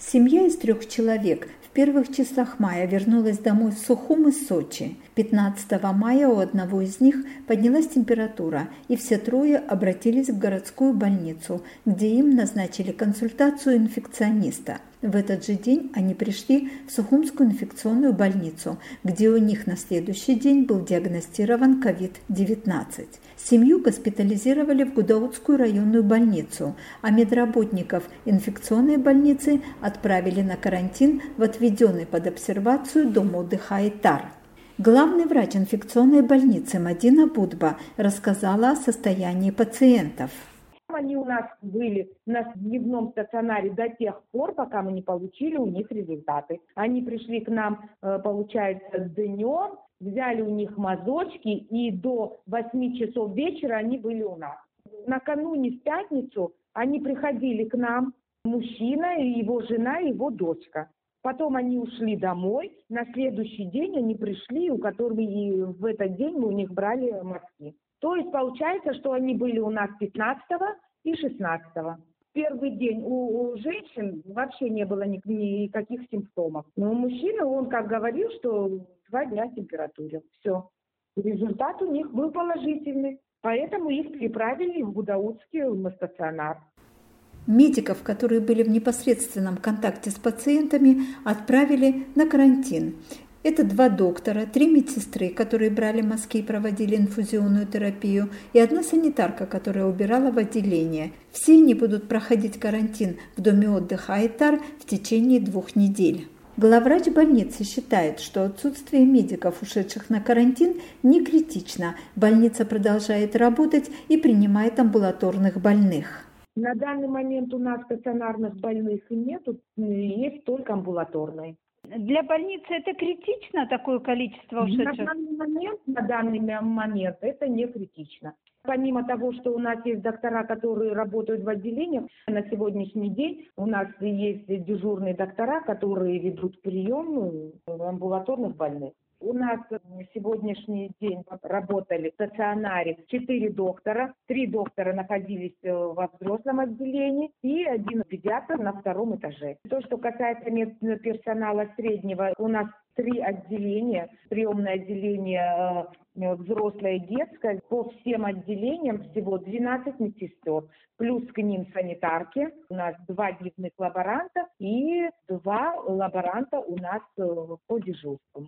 Семья из трех человек в первых числах мая вернулась домой в Сухум из Сочи. 15 мая у одного из них поднялась температура, и все трое обратились в городскую больницу, где им назначили консультацию инфекциониста. В этот же день они пришли в Сухумскую инфекционную больницу, где у них на следующий день был диагностирован COVID-19. Семью госпитализировали в Гудаутскую районную больницу, а медработников инфекционной больницы отправили на карантин в отведенный под обсервацию дом отдыха Айтар. Главный врач инфекционной больницы Мадина Будба рассказала о состоянии пациентов. Они у нас были на дневном стационаре до тех пор, пока мы не получили у них результаты. Они пришли к нам, э, получается, днем, взяли у них мазочки, и до 8 часов вечера они были у нас. Накануне в пятницу они приходили к нам, мужчина, его жена, его дочка. Потом они ушли домой. На следующий день они пришли, у которых и в этот день мы у них брали мазки. То есть получается, что они были у нас 15 и 16. Первый день у, у женщин вообще не было ни, никаких симптомов. Но у мужчины, он как говорил, что два дня температура. Все. Результат у них был положительный. Поэтому их переправили в Гудаутский стационар. Медиков, которые были в непосредственном контакте с пациентами, отправили на карантин. Это два доктора, три медсестры, которые брали мазки и проводили инфузионную терапию, и одна санитарка, которая убирала в отделение. Все они будут проходить карантин в доме отдыха Айтар в течение двух недель. Главврач больницы считает, что отсутствие медиков, ушедших на карантин, не критично. Больница продолжает работать и принимает амбулаторных больных. На данный момент у нас стационарных больных нет, есть только амбулаторные. Для больницы это критично, такое количество ушедших? На данный момент, на данный момент это не критично. Помимо того, что у нас есть доктора, которые работают в отделениях, на сегодняшний день у нас есть дежурные доктора, которые ведут прием ну, амбулаторных больных. У нас на сегодняшний день работали в стационаре четыре доктора. Три доктора находились э, во взрослом отделении и один педиатр на втором этаже. То, что касается медперсонала среднего, у нас три отделения. Приемное отделение э, взрослое и детское. По всем отделениям всего 12 медсестер. Плюс к ним санитарки. У нас два дневных лаборанта и два лаборанта у нас э, по дежурству.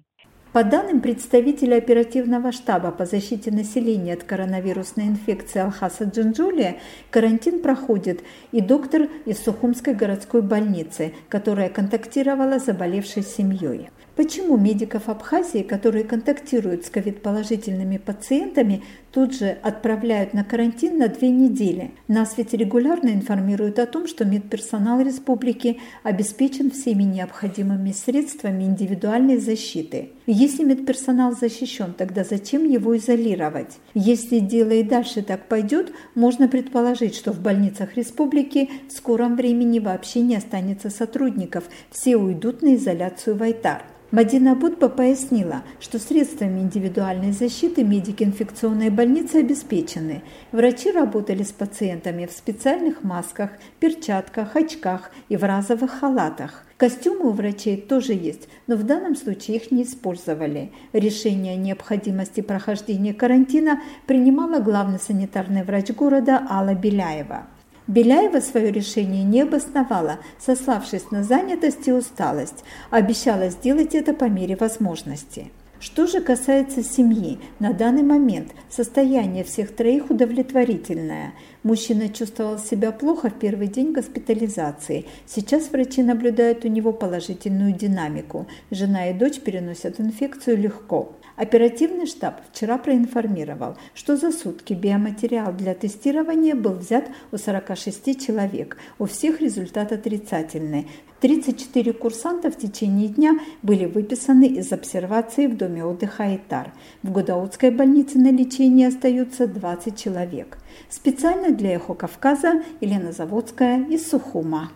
По данным представителя оперативного штаба по защите населения от коронавирусной инфекции Алхаса Джинджулия, карантин проходит и доктор из Сухумской городской больницы, которая контактировала с заболевшей семьей. Почему медиков Абхазии, которые контактируют с ковид-положительными пациентами, тут же отправляют на карантин на две недели? Нас ведь регулярно информируют о том, что медперсонал республики обеспечен всеми необходимыми средствами индивидуальной защиты. Если медперсонал защищен, тогда зачем его изолировать? Если дело и дальше так пойдет, можно предположить, что в больницах республики в скором времени вообще не останется сотрудников, все уйдут на изоляцию в Айтар. Мадина Будба пояснила, что средствами индивидуальной защиты медики инфекционной больницы обеспечены. Врачи работали с пациентами в специальных масках, перчатках, очках и в разовых халатах. Костюмы у врачей тоже есть, но в данном случае их не использовали. Решение о необходимости прохождения карантина принимала главный санитарный врач города Алла Беляева. Беляева свое решение не обосновала, сославшись на занятость и усталость, обещала сделать это по мере возможности. Что же касается семьи, на данный момент состояние всех троих удовлетворительное. Мужчина чувствовал себя плохо в первый день госпитализации. Сейчас врачи наблюдают у него положительную динамику. Жена и дочь переносят инфекцию легко. Оперативный штаб вчера проинформировал, что за сутки биоматериал для тестирования был взят у 46 человек. У всех результат отрицательный. 34 курсанта в течение дня были выписаны из обсервации в доме отдыха Айтар. В Гудаутской больнице на лечении остаются 20 человек. Специально для «Эхо Кавказа» Елена Заводская из Сухума.